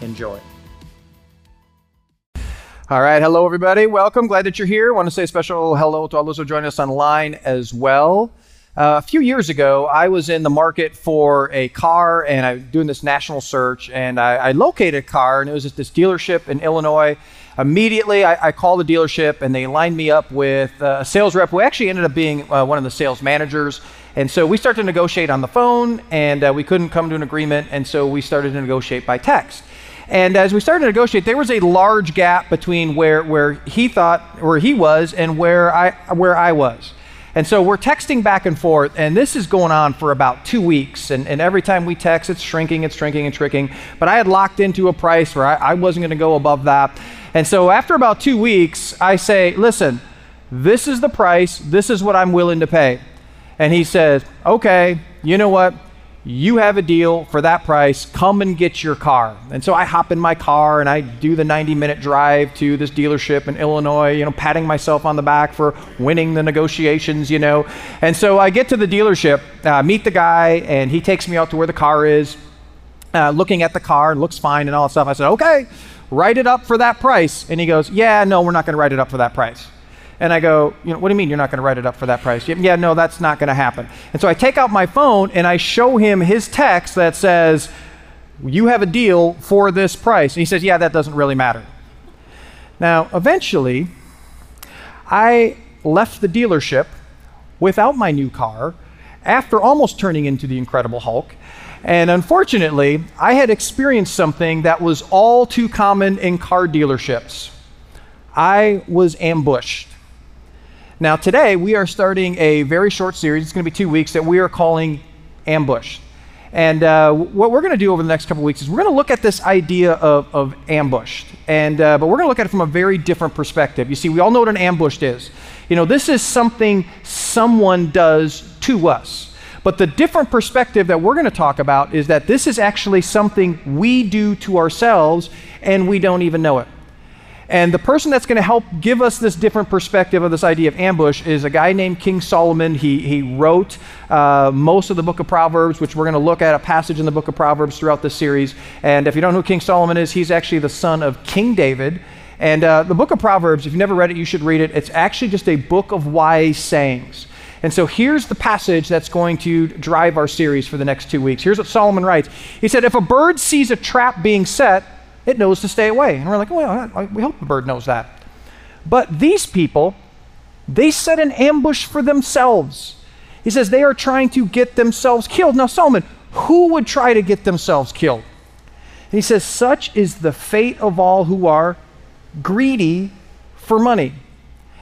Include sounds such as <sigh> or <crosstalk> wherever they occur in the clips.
Enjoy. All right. Hello, everybody. Welcome. Glad that you're here. want to say a special hello to all those who joining us online as well. Uh, a few years ago, I was in the market for a car and I'm doing this national search and I, I located a car and it was at this dealership in Illinois. Immediately, I, I, called the dealership and they lined me up with uh, a sales rep who actually ended up being uh, one of the sales managers. And so we started to negotiate on the phone and uh, we couldn't come to an agreement. And so we started to negotiate by text. And as we started to negotiate, there was a large gap between where, where he thought, where he was, and where I, where I was. And so we're texting back and forth, and this is going on for about two weeks. And, and every time we text, it's shrinking, it's shrinking, and shrinking. But I had locked into a price where I, I wasn't going to go above that. And so after about two weeks, I say, listen, this is the price, this is what I'm willing to pay. And he says, okay, you know what? You have a deal for that price. Come and get your car. And so I hop in my car and I do the 90 minute drive to this dealership in Illinois, you know, patting myself on the back for winning the negotiations, you know. And so I get to the dealership, uh, meet the guy, and he takes me out to where the car is, uh, looking at the car, looks fine and all that stuff. I said, okay, write it up for that price. And he goes, yeah, no, we're not going to write it up for that price. And I go, you know, what do you mean you're not going to write it up for that price? Yeah, no, that's not going to happen. And so I take out my phone and I show him his text that says, you have a deal for this price. And he says, yeah, that doesn't really matter. Now, eventually, I left the dealership without my new car after almost turning into the Incredible Hulk. And unfortunately, I had experienced something that was all too common in car dealerships. I was ambushed. Now, today we are starting a very short series. It's going to be two weeks that we are calling Ambush. And uh, what we're going to do over the next couple weeks is we're going to look at this idea of, of ambushed. And, uh, but we're going to look at it from a very different perspective. You see, we all know what an ambush is. You know, this is something someone does to us. But the different perspective that we're going to talk about is that this is actually something we do to ourselves and we don't even know it. And the person that's going to help give us this different perspective of this idea of ambush is a guy named King Solomon. He, he wrote uh, most of the book of Proverbs, which we're going to look at a passage in the book of Proverbs throughout this series. And if you don't know who King Solomon is, he's actually the son of King David. And uh, the book of Proverbs, if you've never read it, you should read it. It's actually just a book of wise sayings. And so here's the passage that's going to drive our series for the next two weeks. Here's what Solomon writes He said, If a bird sees a trap being set, it knows to stay away. And we're like, oh, well, we hope the bird knows that. But these people, they set an ambush for themselves. He says they are trying to get themselves killed. Now, Solomon, who would try to get themselves killed? He says, such is the fate of all who are greedy for money.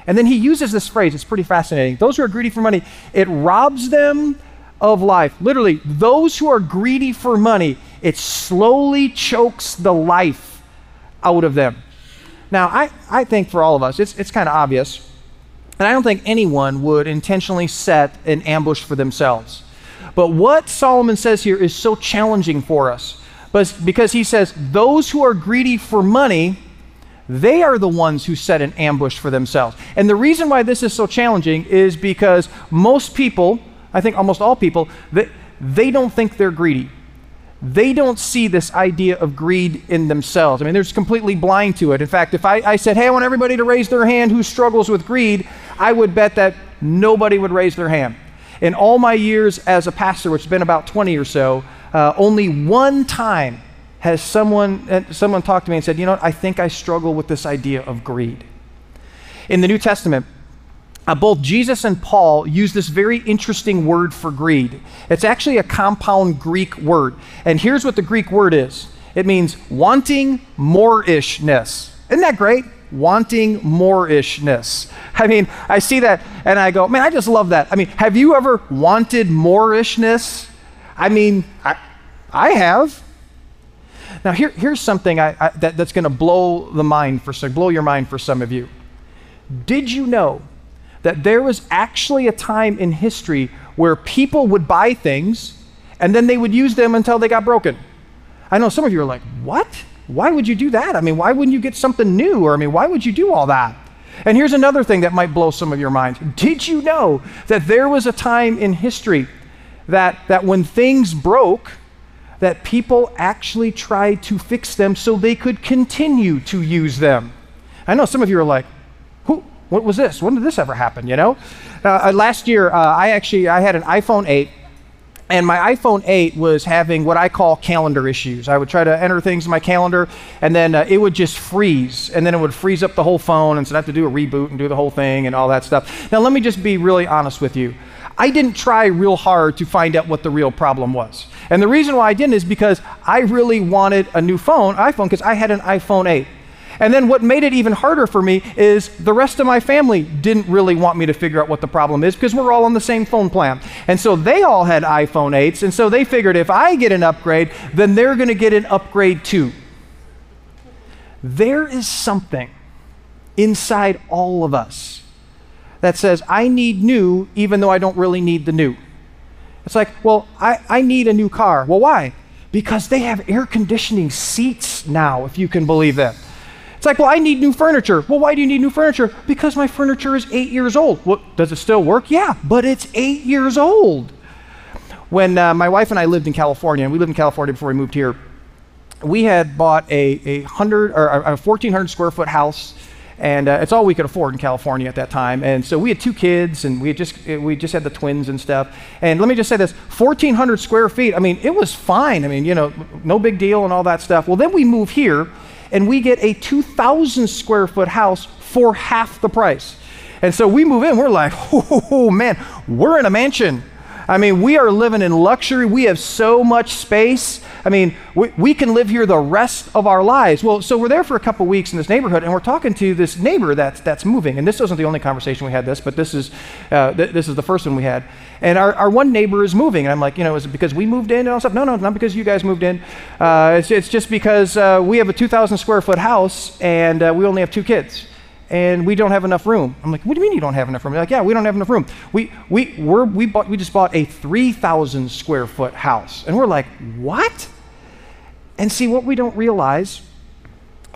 And then he uses this phrase, it's pretty fascinating. Those who are greedy for money, it robs them of life. Literally, those who are greedy for money, it slowly chokes the life out of them. Now, I, I think for all of us, it's, it's kind of obvious. And I don't think anyone would intentionally set an ambush for themselves. But what Solomon says here is so challenging for us. But because he says, those who are greedy for money, they are the ones who set an ambush for themselves. And the reason why this is so challenging is because most people, I think almost all people, they, they don't think they're greedy they don't see this idea of greed in themselves. I mean, they're just completely blind to it. In fact, if I, I, said, hey, I want everybody to raise their hand who struggles with greed, I would bet that nobody would raise their hand. In all my years as a pastor, which has been about 20 or so, uh, only one time has someone, uh, someone talked to me and said, you know I think I struggle with this idea of greed. In the New Testament, uh, both Jesus and Paul use this very interesting word for greed. It's actually a compound Greek word. And here's what the Greek word is it means wanting more ishness. Isn't that great? Wanting more ishness. I mean, I see that and I go, man, I just love that. I mean, have you ever wanted more ishness? I mean, I, I have. Now, here, here's something I, I, that, that's going to blow the mind for some, blow your mind for some of you. Did you know that there was actually a time in history where people would buy things and then they would use them until they got broken? I know some of you are like, what? Why would you do that? I mean, why wouldn't you get something new? Or, I mean, why would you do all that? And here's another thing that might blow some of your minds. Did you know that there was a time in history that, that when things broke, that people actually tried to fix them so they could continue to use them? I know some of you are like, what was this? When did this ever happen, you know? Uh, uh last year, uh, I actually, I had an iPhone 8 and my iPhone 8 was having what I call calendar issues. I would try to enter things in my calendar, and then uh, it would just freeze, and then it would freeze up the whole phone, and so I'd have to do a reboot and do the whole thing and all that stuff. Now, let me just be really honest with you. I didn't try real hard to find out what the real problem was. And the reason why I didn't is because I really wanted a new phone, iPhone, because I had an iPhone 8. And then what made it even harder for me is the rest of my family didn't really want me to figure out what the problem is because we're all on the same phone plan. And so they all had iPhone 8s, and so they figured if I get an upgrade, then they're going to get an upgrade too. There is something inside all of us that says, I need new even though I don't really need the new. It's like, well, I, I need a new car. Well, why? Because they have air conditioning seats now, if you can believe that. It's like, well, I need new furniture. Well, why do you need new furniture? Because my furniture is eight years old. Does it still work? Yeah, but it's eight years old. When uh, my wife and I lived in California, and we lived in California before we moved here, we had bought a, a hundred or a 1,400 square foot house, and uh, it's all we could afford in California at that time. And so we had two kids, and we had just we just had the twins and stuff. And let me just say this: 1,400 square feet. I mean, it was fine. I mean, you know, no big deal and all that stuff. Well, then we move here and we get a 2,000 square foot house for half the price. And so we move in, we're like, <laughs> oh man, we're in a mansion. I mean, we are living in luxury. We have so much space. I mean, we, we can live here the rest of our lives. Well, so we're there for a couple weeks in this neighborhood, and we're talking to this neighbor that's, that's moving. And this wasn't the only conversation we had this, but this is, uh, th- this is the first one we had. And our, our one neighbor is moving. And I'm like, you know, is it because we moved in and all stuff? No, no, not because you guys moved in. Uh, it's, it's just because uh, we have a 2,000 square foot house, and uh, we only have two kids and we don't have enough room. I'm like, what do you mean you don't have enough room? They're like, yeah, we don't have enough room. We, we, we're, we, bought, we just bought a 3,000 square foot house. And we're like, what? And see, what we don't realize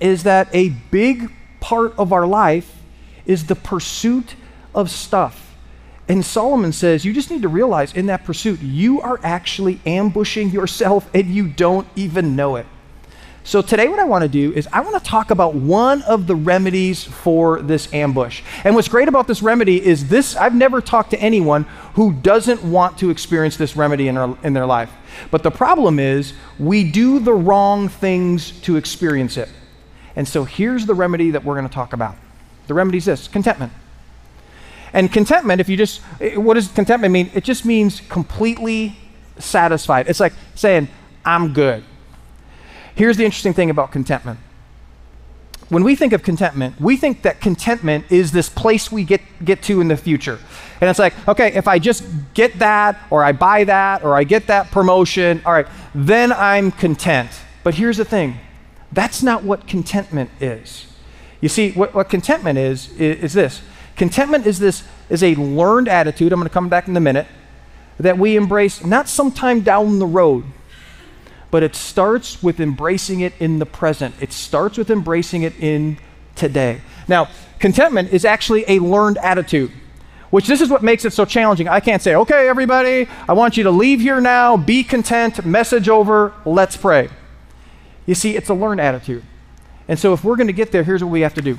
is that a big part of our life is the pursuit of stuff. And Solomon says, you just need to realize in that pursuit, you are actually ambushing yourself and you don't even know it. So, today, what I want to do is I want to talk about one of the remedies for this ambush. And what's great about this remedy is this I've never talked to anyone who doesn't want to experience this remedy in, our, in their life. But the problem is, we do the wrong things to experience it. And so, here's the remedy that we're going to talk about. The remedy is this contentment. And contentment, if you just, eh, what does contentment mean? It just means completely satisfied. It's like saying, I'm good. Here's the interesting thing about contentment. When we think of contentment, we think that contentment is this place we get, get to in the future. And it's like, okay, if I just get that, or I buy that, or I get that promotion, all right, then I'm content. But here's the thing that's not what contentment is. You see, what, what contentment is, is, is this contentment is this is a learned attitude. I'm going to come back in a minute that we embrace not sometime down the road, but it starts with embracing it in the present. It starts with embracing it in today. Now, contentment is actually a learned attitude, which this is what makes it so challenging. I can't say, okay, everybody, I want you to leave here now, be content, message over, let's pray. You see, it's a learned attitude. And so if we're going to get there, here's what we have to do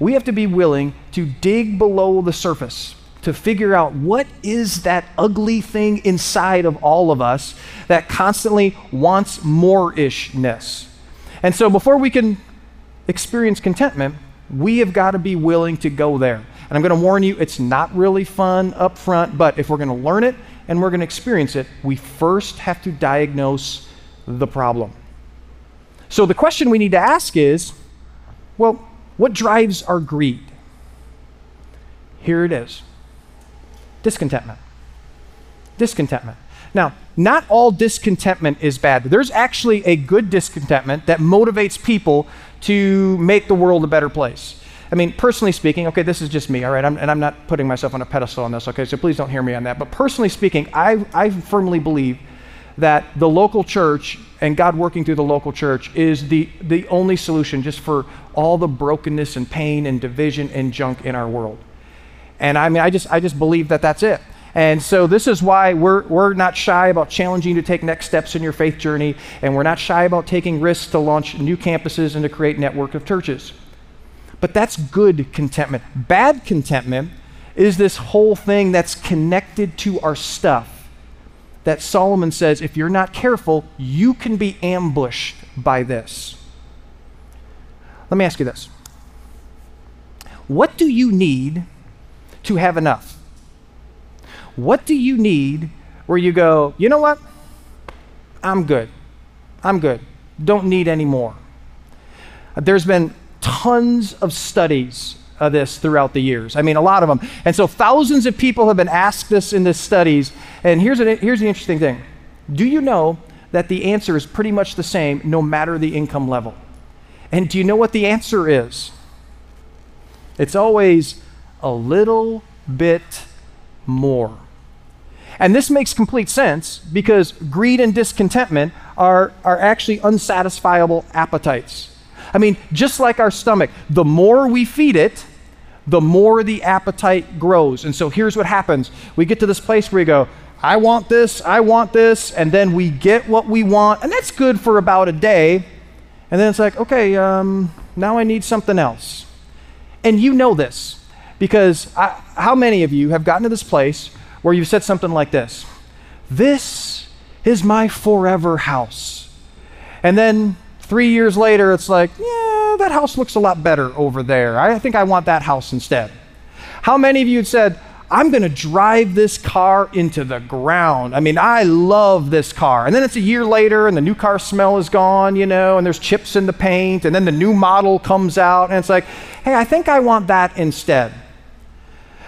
we have to be willing to dig below the surface to figure out what is that ugly thing inside of all of us that constantly wants more ishness. And so before we can experience contentment, we have got to be willing to go there. And I'm going to warn you, it's not really fun up front, but if we're going to learn it and we're going to experience it, we first have to diagnose the problem. So the question we need to ask is well, what drives our greed? Here it is discontentment. Discontentment. Now, not all discontentment is bad. There's actually a good discontentment that motivates people to make the world a better place. I mean, personally speaking, okay, this is just me, all right, I'm, and I'm not putting myself on a pedestal on this, okay, so please don't hear me on that. But personally speaking, I, I firmly believe that the local church and God working through the local church is the, the only solution just for all the brokenness and pain and division and junk in our world. And I mean, I just, I just believe that that's it. And so this is why we're, we're not shy about challenging you to take next steps in your faith journey, and we're not shy about taking risks to launch new campuses and to create network of churches. But that's good contentment. Bad contentment is this whole thing that's connected to our stuff. That Solomon says, if you're not careful, you can be ambushed by this. Let me ask you this What do you need to have enough? What do you need where you go, you know what? I'm good. I'm good. Don't need any more. There's been tons of studies of this throughout the years. I mean, a lot of them. And so thousands of people have been asked this in the studies. And here's, an, here's the interesting thing Do you know that the answer is pretty much the same no matter the income level? And do you know what the answer is? It's always a little bit more. And this makes complete sense because greed and discontentment are, are actually unsatisfiable appetites. I mean, just like our stomach, the more we feed it, the more the appetite grows. And so here's what happens we get to this place where we go, I want this, I want this, and then we get what we want, and that's good for about a day. And then it's like, okay, um, now I need something else. And you know this because I, how many of you have gotten to this place where you've said something like this This is my forever house. And then three years later, it's like, yeah, that house looks a lot better over there. I think I want that house instead. How many of you had said, I'm going to drive this car into the ground. I mean, I love this car. And then it's a year later and the new car smell is gone, you know, and there's chips in the paint, and then the new model comes out, and it's like, hey, I think I want that instead.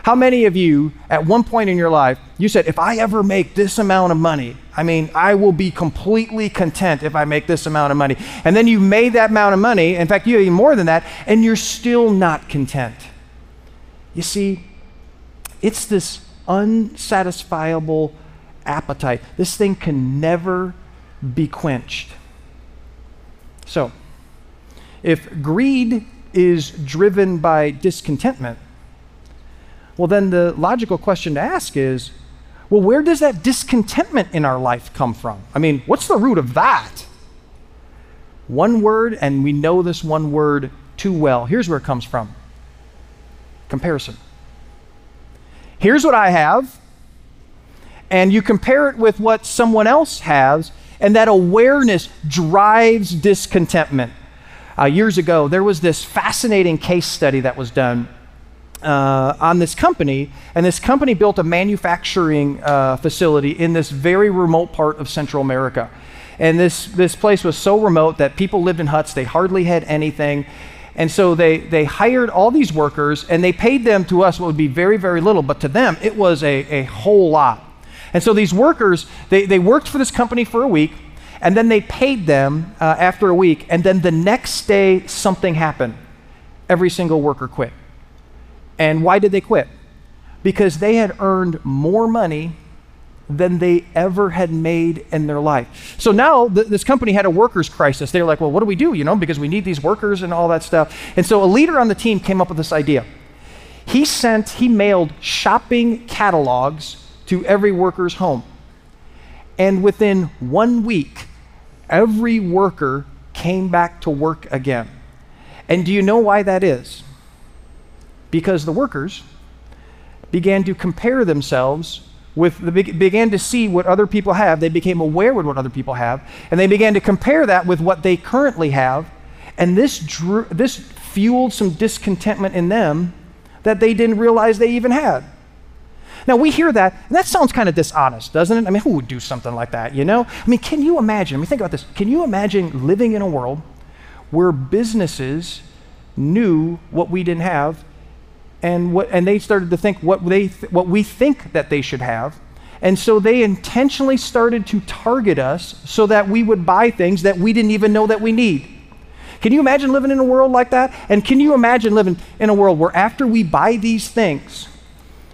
How many of you, at one point in your life, you said, if I ever make this amount of money, I mean, I will be completely content if I make this amount of money. And then you made that amount of money, in fact, you even more than that, and you're still not content. You see, it's this unsatisfiable appetite. This thing can never be quenched. So, if greed is driven by discontentment, well, then the logical question to ask is well, where does that discontentment in our life come from? I mean, what's the root of that? One word, and we know this one word too well. Here's where it comes from comparison. Here's what I have, and you compare it with what someone else has, and that awareness drives discontentment. Uh, years ago, there was this fascinating case study that was done uh, on this company, and this company built a manufacturing uh, facility in this very remote part of Central America. And this, this place was so remote that people lived in huts, they hardly had anything. And so they, they hired all these workers and they paid them to us what would be very, very little, but to them it was a, a whole lot. And so these workers, they, they worked for this company for a week and then they paid them uh, after a week. And then the next day, something happened. Every single worker quit. And why did they quit? Because they had earned more money than they ever had made in their life. So now th- this company had a workers crisis. They're like, well, what do we do? You know, because we need these workers and all that stuff. And so a leader on the team came up with this idea. He sent, he mailed shopping catalogs to every worker's home. And within one week, every worker came back to work again. And do you know why that is? Because the workers began to compare themselves with the began to see what other people have. They became aware of what other people have and they began to compare that with what they currently have and this drew, this fueled some discontentment in them that they didn't realize they even had. Now we hear that and that sounds kind of dishonest doesn't it? I mean who would do something like that you know? I mean can you imagine i mean think about this. Can you imagine living in a world where businesses knew what we didn't have and, what, and they started to think what, they th- what we think that they should have. And so they intentionally started to target us so that we would buy things that we didn't even know that we need. Can you imagine living in a world like that? And can you imagine living in a world where after we buy these things,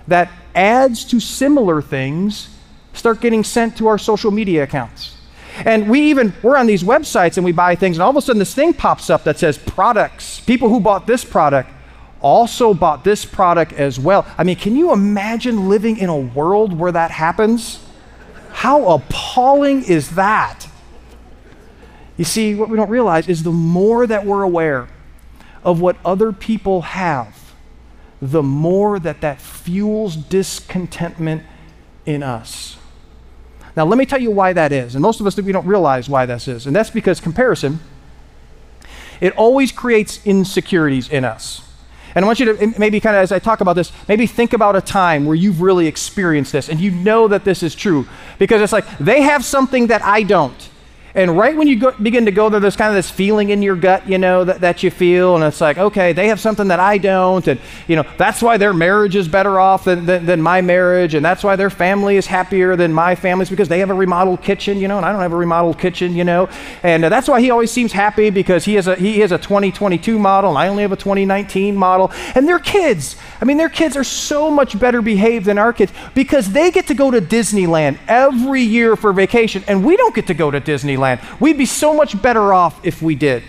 that ads to similar things start getting sent to our social media accounts? And we even, we're on these websites and we buy things, and all of a sudden this thing pops up that says products. People who bought this product also bought this product as well. I mean, can you imagine living in a world where that happens? How appalling is that? You see, what we don't realize is the more that we're aware of what other people have, the more that that fuels discontentment in us. Now, let me tell you why that is. And most of us, we don't realize why this is. And that's because comparison, it always creates insecurities in us. And I want you to maybe kind of, as I talk about this, maybe think about a time where you've really experienced this and you know that this is true. Because it's like, they have something that I don't. And right when you go, begin to go there, there's kind of this feeling in your gut, you know, that, that you feel. And it's like, okay, they have something that I don't. And, you know, that's why their marriage is better off than, than, than my marriage. And that's why their family is happier than my family. It's because they have a remodeled kitchen, you know, and I don't have a remodeled kitchen, you know. And that's why he always seems happy because he has, a, he has a 2022 model and I only have a 2019 model. And their kids, I mean, their kids are so much better behaved than our kids because they get to go to Disneyland every year for vacation. And we don't get to go to Disneyland. We'd be so much better off if we did.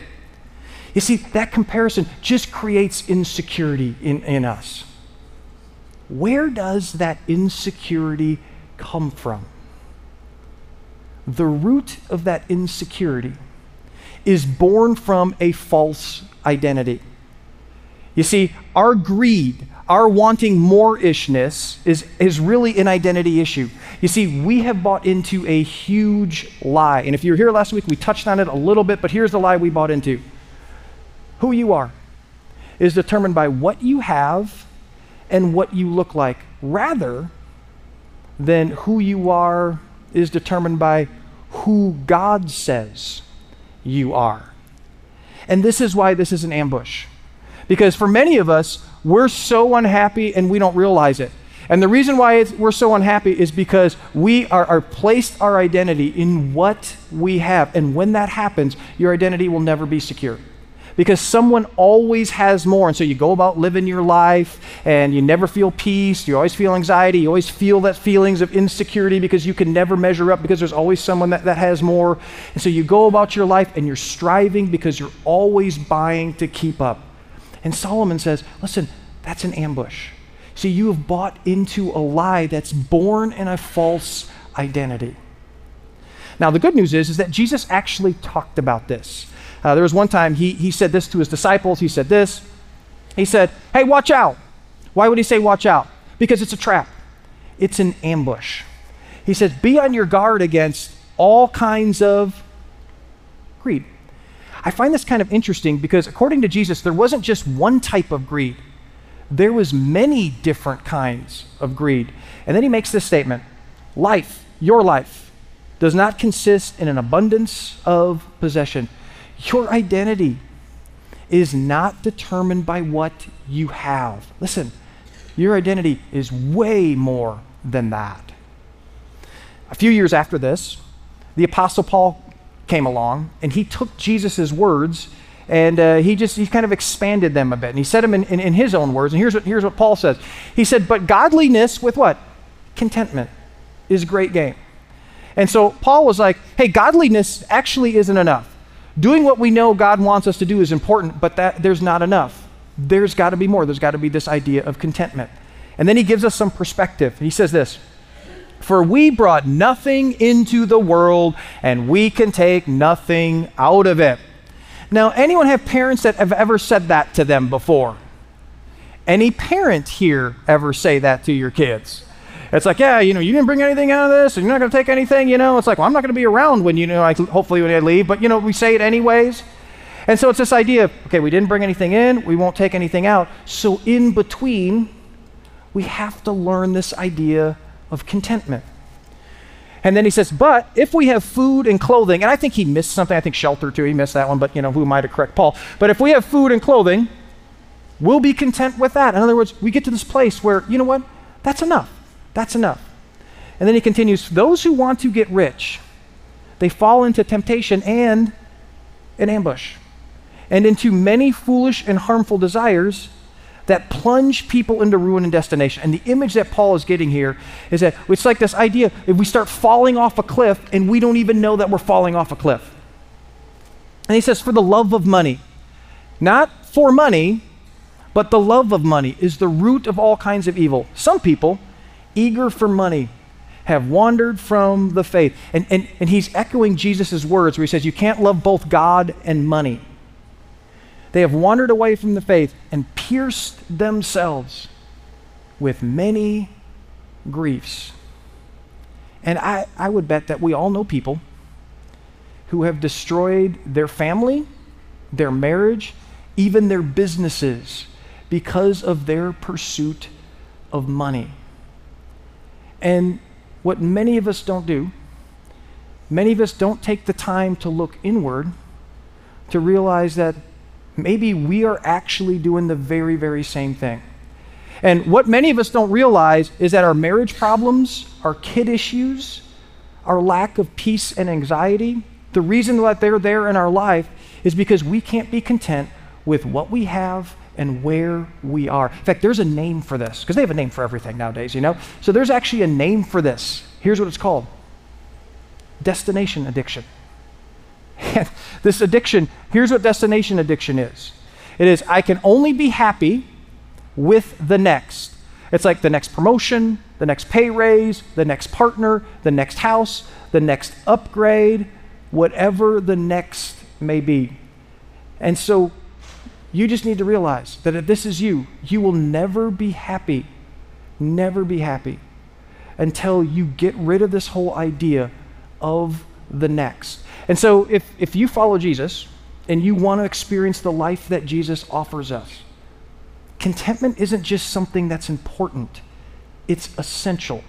You see, that comparison just creates insecurity in, in us. Where does that insecurity come from? The root of that insecurity is born from a false identity. You see, our greed, our wanting more ishness is, is really an identity issue. You see, we have bought into a huge lie. And if you were here last week, we touched on it a little bit, but here's the lie we bought into who you are is determined by what you have and what you look like, rather than who you are is determined by who God says you are. And this is why this is an ambush. Because for many of us, we're so unhappy and we don't realize it. And the reason why we're so unhappy is because we are, are, placed our identity in what we have. And when that happens, your identity will never be secure. Because someone always has more. And so you go about living your life and you never feel peace. You always feel anxiety. You always feel that feelings of insecurity because you can never measure up because there's always someone that, that has more. And so you go about your life and you're striving because you're always buying to keep up. And Solomon says, listen, that's an ambush. See, you have bought into a lie that's born in a false identity. Now, the good news is, is that Jesus actually talked about this. Uh, there was one time he, he said this to his disciples. He said this. He said, Hey, watch out. Why would he say watch out? Because it's a trap, it's an ambush. He says, Be on your guard against all kinds of greed. I find this kind of interesting because according to Jesus, there wasn't just one type of greed. There was many different kinds of greed. And then he makes this statement, life, your life, does not consist in an abundance of possession. Your identity is not determined by what you have. Listen, your identity is way more than that. A few years after this, the Apostle Paul came along and he took Jesus' words and uh, he just he kind of expanded them a bit and he said them in, in, in, his own words and here's what, here's what paul says. He said but godliness with what? Contentment is great gain. And so paul was like hey godliness actually isn't enough. Doing what we know god wants us to do is important but that there's not enough. There's got to be more. There's got to be this idea of contentment. And then he gives us some perspective. He says this for we brought nothing into the world, and we can take nothing out of it. Now, anyone have parents that have ever said that to them before? Any parent here ever say that to your kids? It's like, yeah, you know, you didn't bring anything out of this, and you're not going to take anything, you know. It's like, well, I'm not going to be around when you know, I, hopefully when I leave, but you know, we say it anyways. And so it's this idea of, okay, we didn't bring anything in, we won't take anything out. So in between, we have to learn this idea of contentment. And then he says, But if we have food and clothing, and I think he missed something, I think shelter too, he missed that one, but you know, who am I to correct Paul? But if we have food and clothing, we'll be content with that. In other words, we get to this place where, you know what? That's enough. That's enough. And then he continues those who want to get rich, they fall into temptation and an ambush, and into many foolish and harmful desires that plunge people into ruin and destination. And the image that Paul is getting here is that it's like this idea if we start falling off a cliff and we don't even know that we're falling off a cliff. And he says, for the love of money, not for money, but the love of money is the root of all kinds of evil. Some people, eager for money, have wandered from the faith. And, and, and he's echoing Jesus' words where he says, You can't love both God and money. They have wandered away from the faith and pierced themselves with many griefs. And I, I would bet that we all know people who have destroyed their family, their marriage, even their businesses because of their pursuit of money. And what many of us don't do, many of us don't take the time to look inward to realize that maybe we are actually doing the very, very same thing. And what many of us don't realize is that our marriage problems, our kid issues, our lack of peace and anxiety, the reason that they're there in our life is because we can't be content with what we have and where we are. In fact, there's a name for this because they have a name for everything nowadays, you know? So there's actually a name for this. Here's what it's called destination addiction. <laughs> this addiction, here's what destination addiction is it is, I can only be happy with the next. It's like the next promotion, the next pay raise, the next partner, the next house, the next upgrade, whatever the next may be. And so you just need to realize that if this is you, you will never be happy, never be happy until you get rid of this whole idea of the next. And so, if, if you follow Jesus and you want to experience the life that Jesus offers us, contentment isn't just something that's important, it's essential.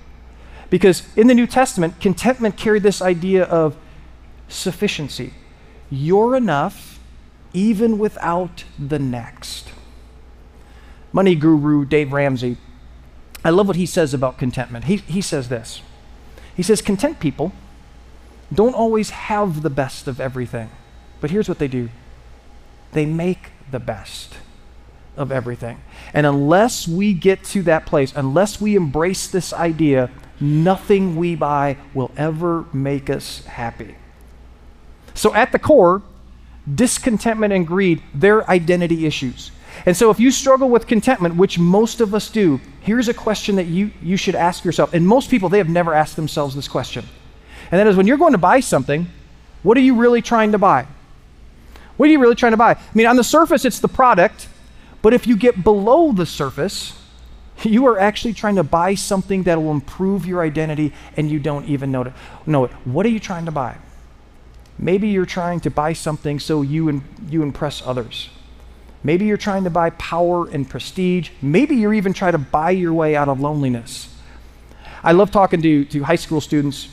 Because in the New Testament, contentment carried this idea of sufficiency. You're enough even without the next. Money guru Dave Ramsey, I love what he says about contentment. He, he says this He says, Content people don't always have the best of everything. But here's what they do they make the best of everything. And unless we get to that place, unless we embrace this idea, nothing we buy will ever make us happy. So, at the core, discontentment and greed, they're identity issues. And so, if you struggle with contentment, which most of us do, here's a question that you, you should ask yourself. And most people, they have never asked themselves this question and that is when you're going to buy something, what are you really trying to buy? What are you really trying to buy? I mean, on the surface, it's the product, but if you get below the surface, you are actually trying to buy something that will improve your identity and you don't even know it. Know it. What are you trying to buy? Maybe you're trying to buy something so you, in, you impress others. Maybe you're trying to buy power and prestige. Maybe you're even trying to buy your way out of loneliness. I love talking to, to high school students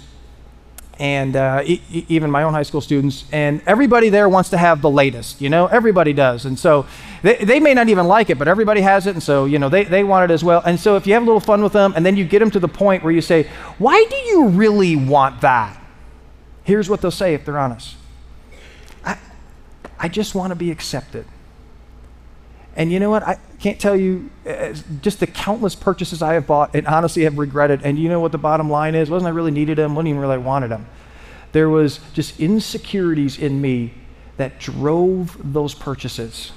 and uh, e- even my own high school students, and everybody there wants to have the latest, you know, everybody does. And so they, they may not even like it, but everybody has it, and so, you know, they, they want it as well. And so if you have a little fun with them, and then you get them to the point where you say, Why do you really want that? Here's what they'll say if they're honest I, I just want to be accepted. And you know what? I can't tell you uh, just the countless purchases I have bought and honestly have regretted. And you know what the bottom line is? Wasn't I really needed them? Wasn't even really wanted them. There was just insecurities in me that drove those purchases.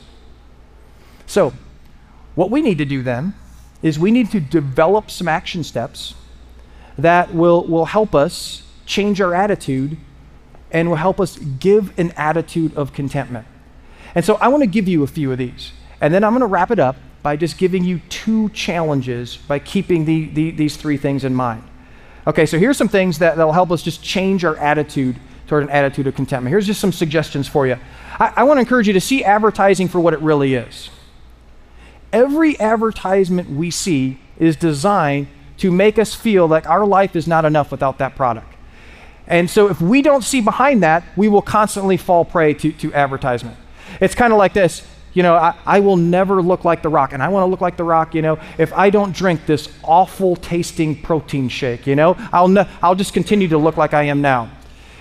So, what we need to do then is we need to develop some action steps that will, will help us change our attitude and will help us give an attitude of contentment. And so I want to give you a few of these. And then I'm going to wrap it up by just giving you two challenges by keeping the, the, these three things in mind. Okay, so here's some things that, will help us just change our attitude toward an attitude of contentment. Here's just some suggestions for you. I, I want to encourage you to see advertising for what it really is. Every advertisement we see is designed to make us feel like our life is not enough without that product. And so if we don't see behind that, we will constantly fall prey to, to advertisement. It's kind of like this You know, I, I will never look like The Rock, and I want to look like The Rock, you know, if I don't drink this awful tasting protein shake, you know, I'll, ne- I'll just continue to look like I am now.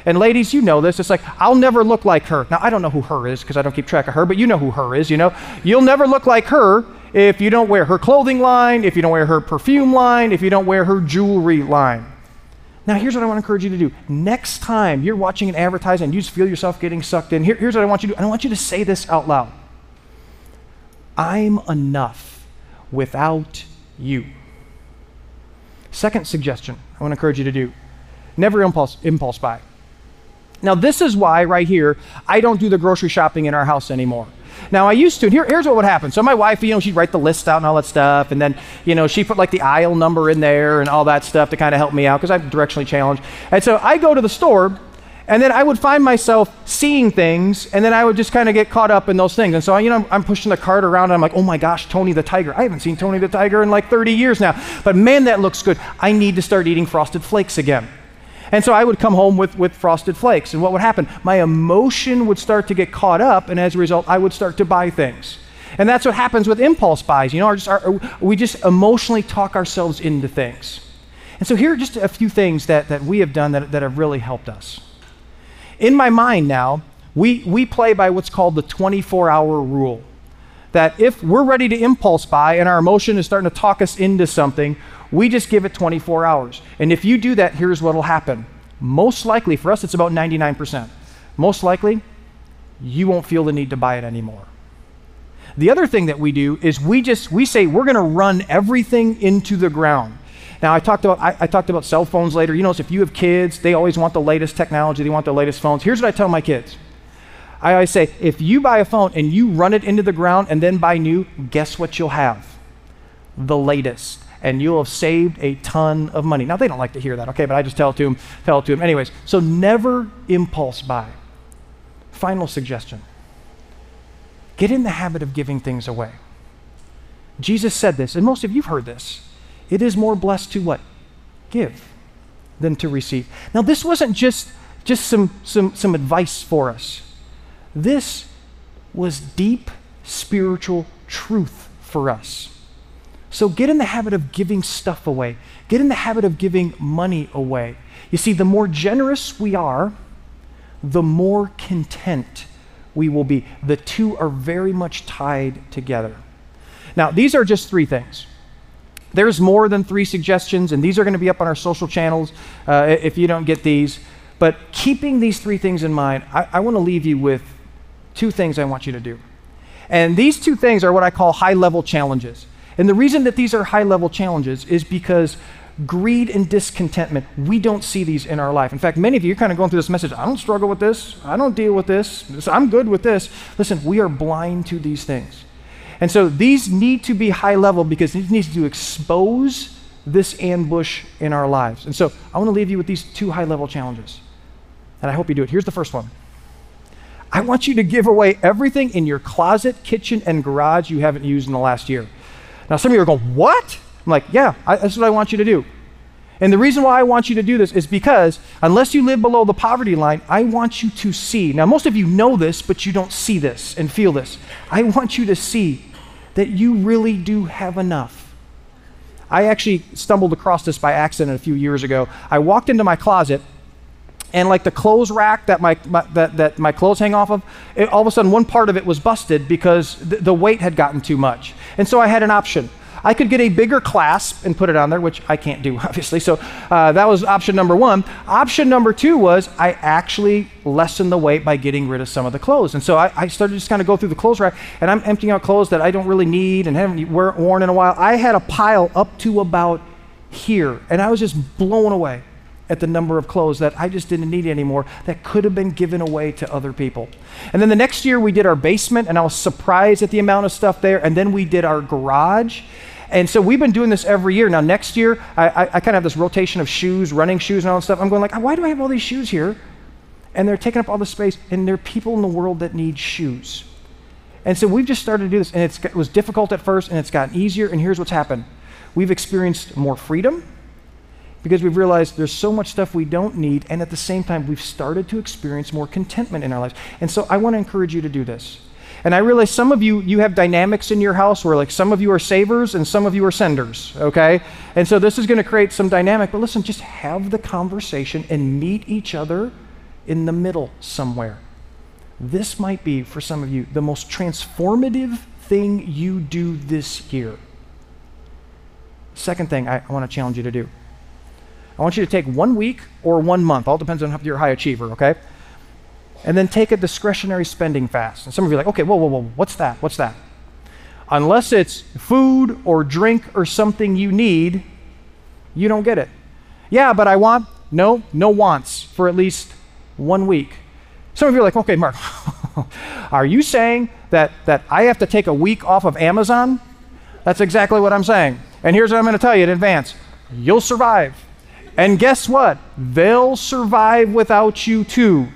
And ladies, you know this. It's like, I'll never look like her. Now, I don't know who her is because I don't keep track of her, but you know who her is, you know. You'll never look like her if you don't wear her clothing line, if you don't wear her perfume line, if you don't wear her jewelry line. Now, here's what I want to encourage you to do. Next time you're watching an advertisement and you just feel yourself getting sucked in, here, here's what I want you to do. I want you to say this out loud I'm enough without you. Second suggestion I want to encourage you to do never impulse, impulse buy. Now, this is why, right here, I don't do the grocery shopping in our house anymore. Now, I used to, and here, here's what would happen. So, my wife, you know, she'd write the list out and all that stuff, and then, you know, she put like the aisle number in there and all that stuff to kind of help me out because I'm directionally challenged. And so I go to the store, and then I would find myself seeing things, and then I would just kind of get caught up in those things. And so, you know, I'm pushing the cart around, and I'm like, oh my gosh, Tony the Tiger. I haven't seen Tony the Tiger in like 30 years now. But man, that looks good. I need to start eating Frosted Flakes again. And so I would come home with, with frosted flakes. And what would happen? My emotion would start to get caught up, and as a result, I would start to buy things. And that's what happens with impulse buys. You know, our, our, we just emotionally talk ourselves into things. And so here are just a few things that, that we have done that, that have really helped us. In my mind now, we, we play by what's called the 24 hour rule. That if we're ready to impulse buy and our emotion is starting to talk us into something, we just give it 24 hours. And if you do that, here's what will happen. Most likely, for us, it's about 99%. Most likely, you won't feel the need to buy it anymore. The other thing that we do is we just we say we're going to run everything into the ground. Now I talked about I, I, talked about cell phones later. You know, if you have kids, they always want the latest technology. They want the latest phones. Here's what I tell my kids. I always say, if you buy a phone and you run it into the ground and then buy new, guess what you'll have? The latest and you'll have saved a ton of money. Now, they don't like to hear that, okay, but I just tell it to them, tell it to them. Anyways, so never impulse buy. Final suggestion get in the habit of giving things away. Jesus said this, and most of you've heard this. It is more blessed to what? Give than to receive. Now, this wasn't just, just some, some, some advice for us, this was deep spiritual truth for us. So get in the habit of giving stuff away. Get in the habit of giving money away. You see, the more generous we are, the more content we will be. The two are very much tied together. Now, these are just three things. There's more than three suggestions, and these are going to be up on our social channels uh, if you don't get these. But keeping these three things in mind, I, I want to leave you with two things I want you to do. And these two things are what I call high level challenges. And the reason that these are high level challenges is because greed and discontentment, we don't see these in our life. In fact, many of you are kind of going through this message I don't struggle with this, I don't deal with this, I'm good with this. Listen, we are blind to these things. And so these need to be high level because it needs to expose this ambush in our lives. And so I want to leave you with these two high level challenges. And I hope you do it. Here's the first one. I want you to give away everything in your closet, kitchen, and garage you haven't used in the last year. Now, some of you are going, What? I'm like, Yeah, I, that's what I want you to do. And the reason why I want you to do this is because unless you live below the poverty line, I want you to see. Now, most of you know this, but you don't see this and feel this. I want you to see that you really do have enough. I actually stumbled across this by accident a few years ago. I walked into my closet and like the clothes rack that my, my, that, that my clothes hang off of, it, all of a sudden one part of it was busted because th- the weight had gotten too much. And so I had an option. I could get a bigger clasp and put it on there, which I can't do, <laughs> obviously. So uh, that was option number one. Option number two was I actually lessened the weight by getting rid of some of the clothes. And so I, I started just kind of go through the clothes rack, and I'm emptying out clothes that I don't really need and haven't worn in a while. I had a pile up to about here, and I was just blown away at the number of clothes that I just didn't need anymore that could have been given away to other people. And then the next year we did our basement, and I was surprised at the amount of stuff there. And then we did our garage. And so we've been doing this every year. Now, next year, I, I, I kind of have this rotation of shoes, running shoes, and all that stuff. I'm going like, why do I have all these shoes here? And they're taking up all the space, and there are people in the world that need shoes. And so we've just started to do this, and it was difficult at first, and it's gotten easier. And here's what's happened we've experienced more freedom because we've realized there's so much stuff we don't need, and at the same time, we've started to experience more contentment in our lives. And so I want to encourage you to do this. And I realize some of you, you have dynamics in your house where like some of you are savers and some of you are senders, okay? And so this is going to create some dynamic. But listen, just have the conversation and meet each other in the middle somewhere. This might be, for some of you, the most transformative thing you do this year. Second thing I, want to challenge you to do I want you to take one week or one month, all depends on if you're a high achiever, okay? And then take a discretionary spending fast. And some of you are like, okay, whoa, whoa, whoa, what's that? What's that? Unless it's food or drink or something you need, you don't get it. Yeah, but I want, no, no wants for at least one week. Some of you are like, okay, Mark, <laughs> are you saying that, that I have to take a week off of Amazon? That's exactly what I'm saying. And here's what I'm going to tell you in advance you'll survive. And guess what? They'll survive without you too.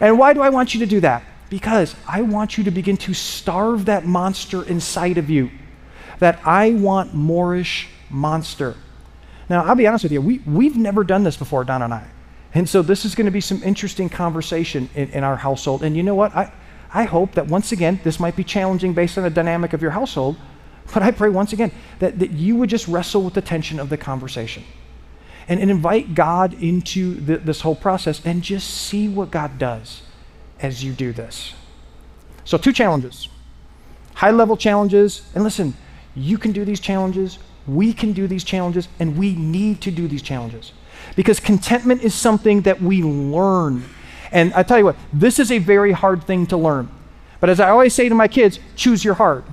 And why do I want you to do that? Because I want you to begin to starve that monster inside of you. That I want Moorish monster. Now, I'll be honest with you, we, we've never done this before, Don and I. And so this is going to be some interesting conversation in, in our household. And you know what? I, I hope that once again, this might be challenging based on the dynamic of your household, but I pray once again that, that you would just wrestle with the tension of the conversation and, and invite God into the, this whole process and just see what God does as you do this. So, two challenges high level challenges. And listen, you can do these challenges, we can do these challenges, and we need to do these challenges. Because contentment is something that we learn. And I tell you what, this is a very hard thing to learn. But as I always say to my kids, choose your heart.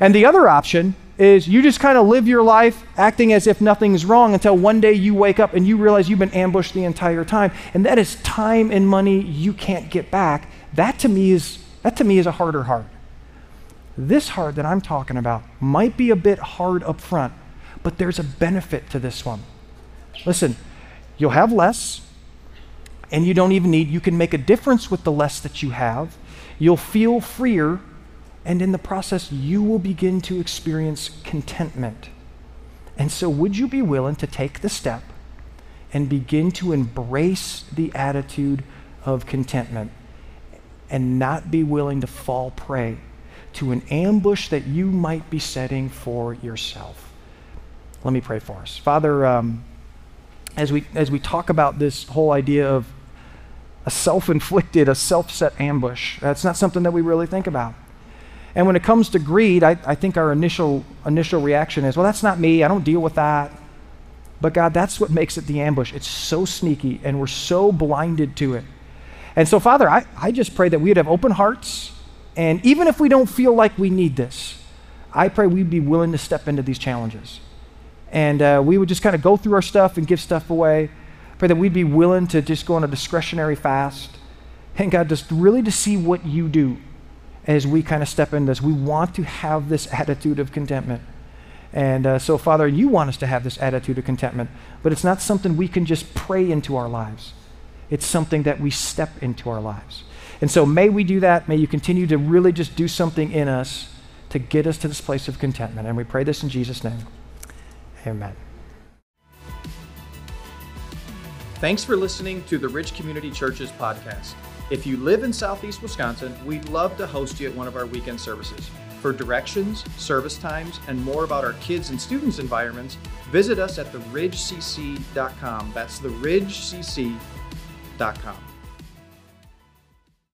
And the other option is you just kind of live your life acting as if nothing's wrong until one day you wake up and you realize you've been ambushed the entire time. And that is time and money you can't get back. That to me is that to me is a harder heart. This heart that I'm talking about might be a bit hard up front, but there's a benefit to this one. Listen, you'll have less, and you don't even need, you can make a difference with the less that you have. You'll feel freer and in the process, you will begin to experience contentment. And so, would you be willing to take the step and begin to embrace the attitude of contentment and not be willing to fall prey to an ambush that you might be setting for yourself? Let me pray for us. Father, um, as, we, as we talk about this whole idea of a self inflicted, a self set ambush, that's not something that we really think about. And when it comes to greed, I, I think our initial, initial reaction is, well, that's not me. I don't deal with that. But God, that's what makes it the ambush. It's so sneaky, and we're so blinded to it. And so, Father, I, I just pray that we would have open hearts. And even if we don't feel like we need this, I pray we'd be willing to step into these challenges. And uh, we would just kind of go through our stuff and give stuff away. Pray that we'd be willing to just go on a discretionary fast. And God, just really to see what you do as we kind of step into this. We want to have this attitude of contentment. And uh, so, Father, you want us to have this attitude of contentment, but it's not something we can just pray into our lives. It's something that we step into our lives. And so, may we do that. May you continue to really just do something in us to get us to this place of contentment. And we pray this in Jesus' name. Amen. Thanks for listening to the Ridge Community Church's podcast. If you live in Southeast Wisconsin, we'd love to host you at one of our weekend services. For directions, service times, and more about our kids and students' environments, visit us at theridgecc.com. That's theridgecc.com.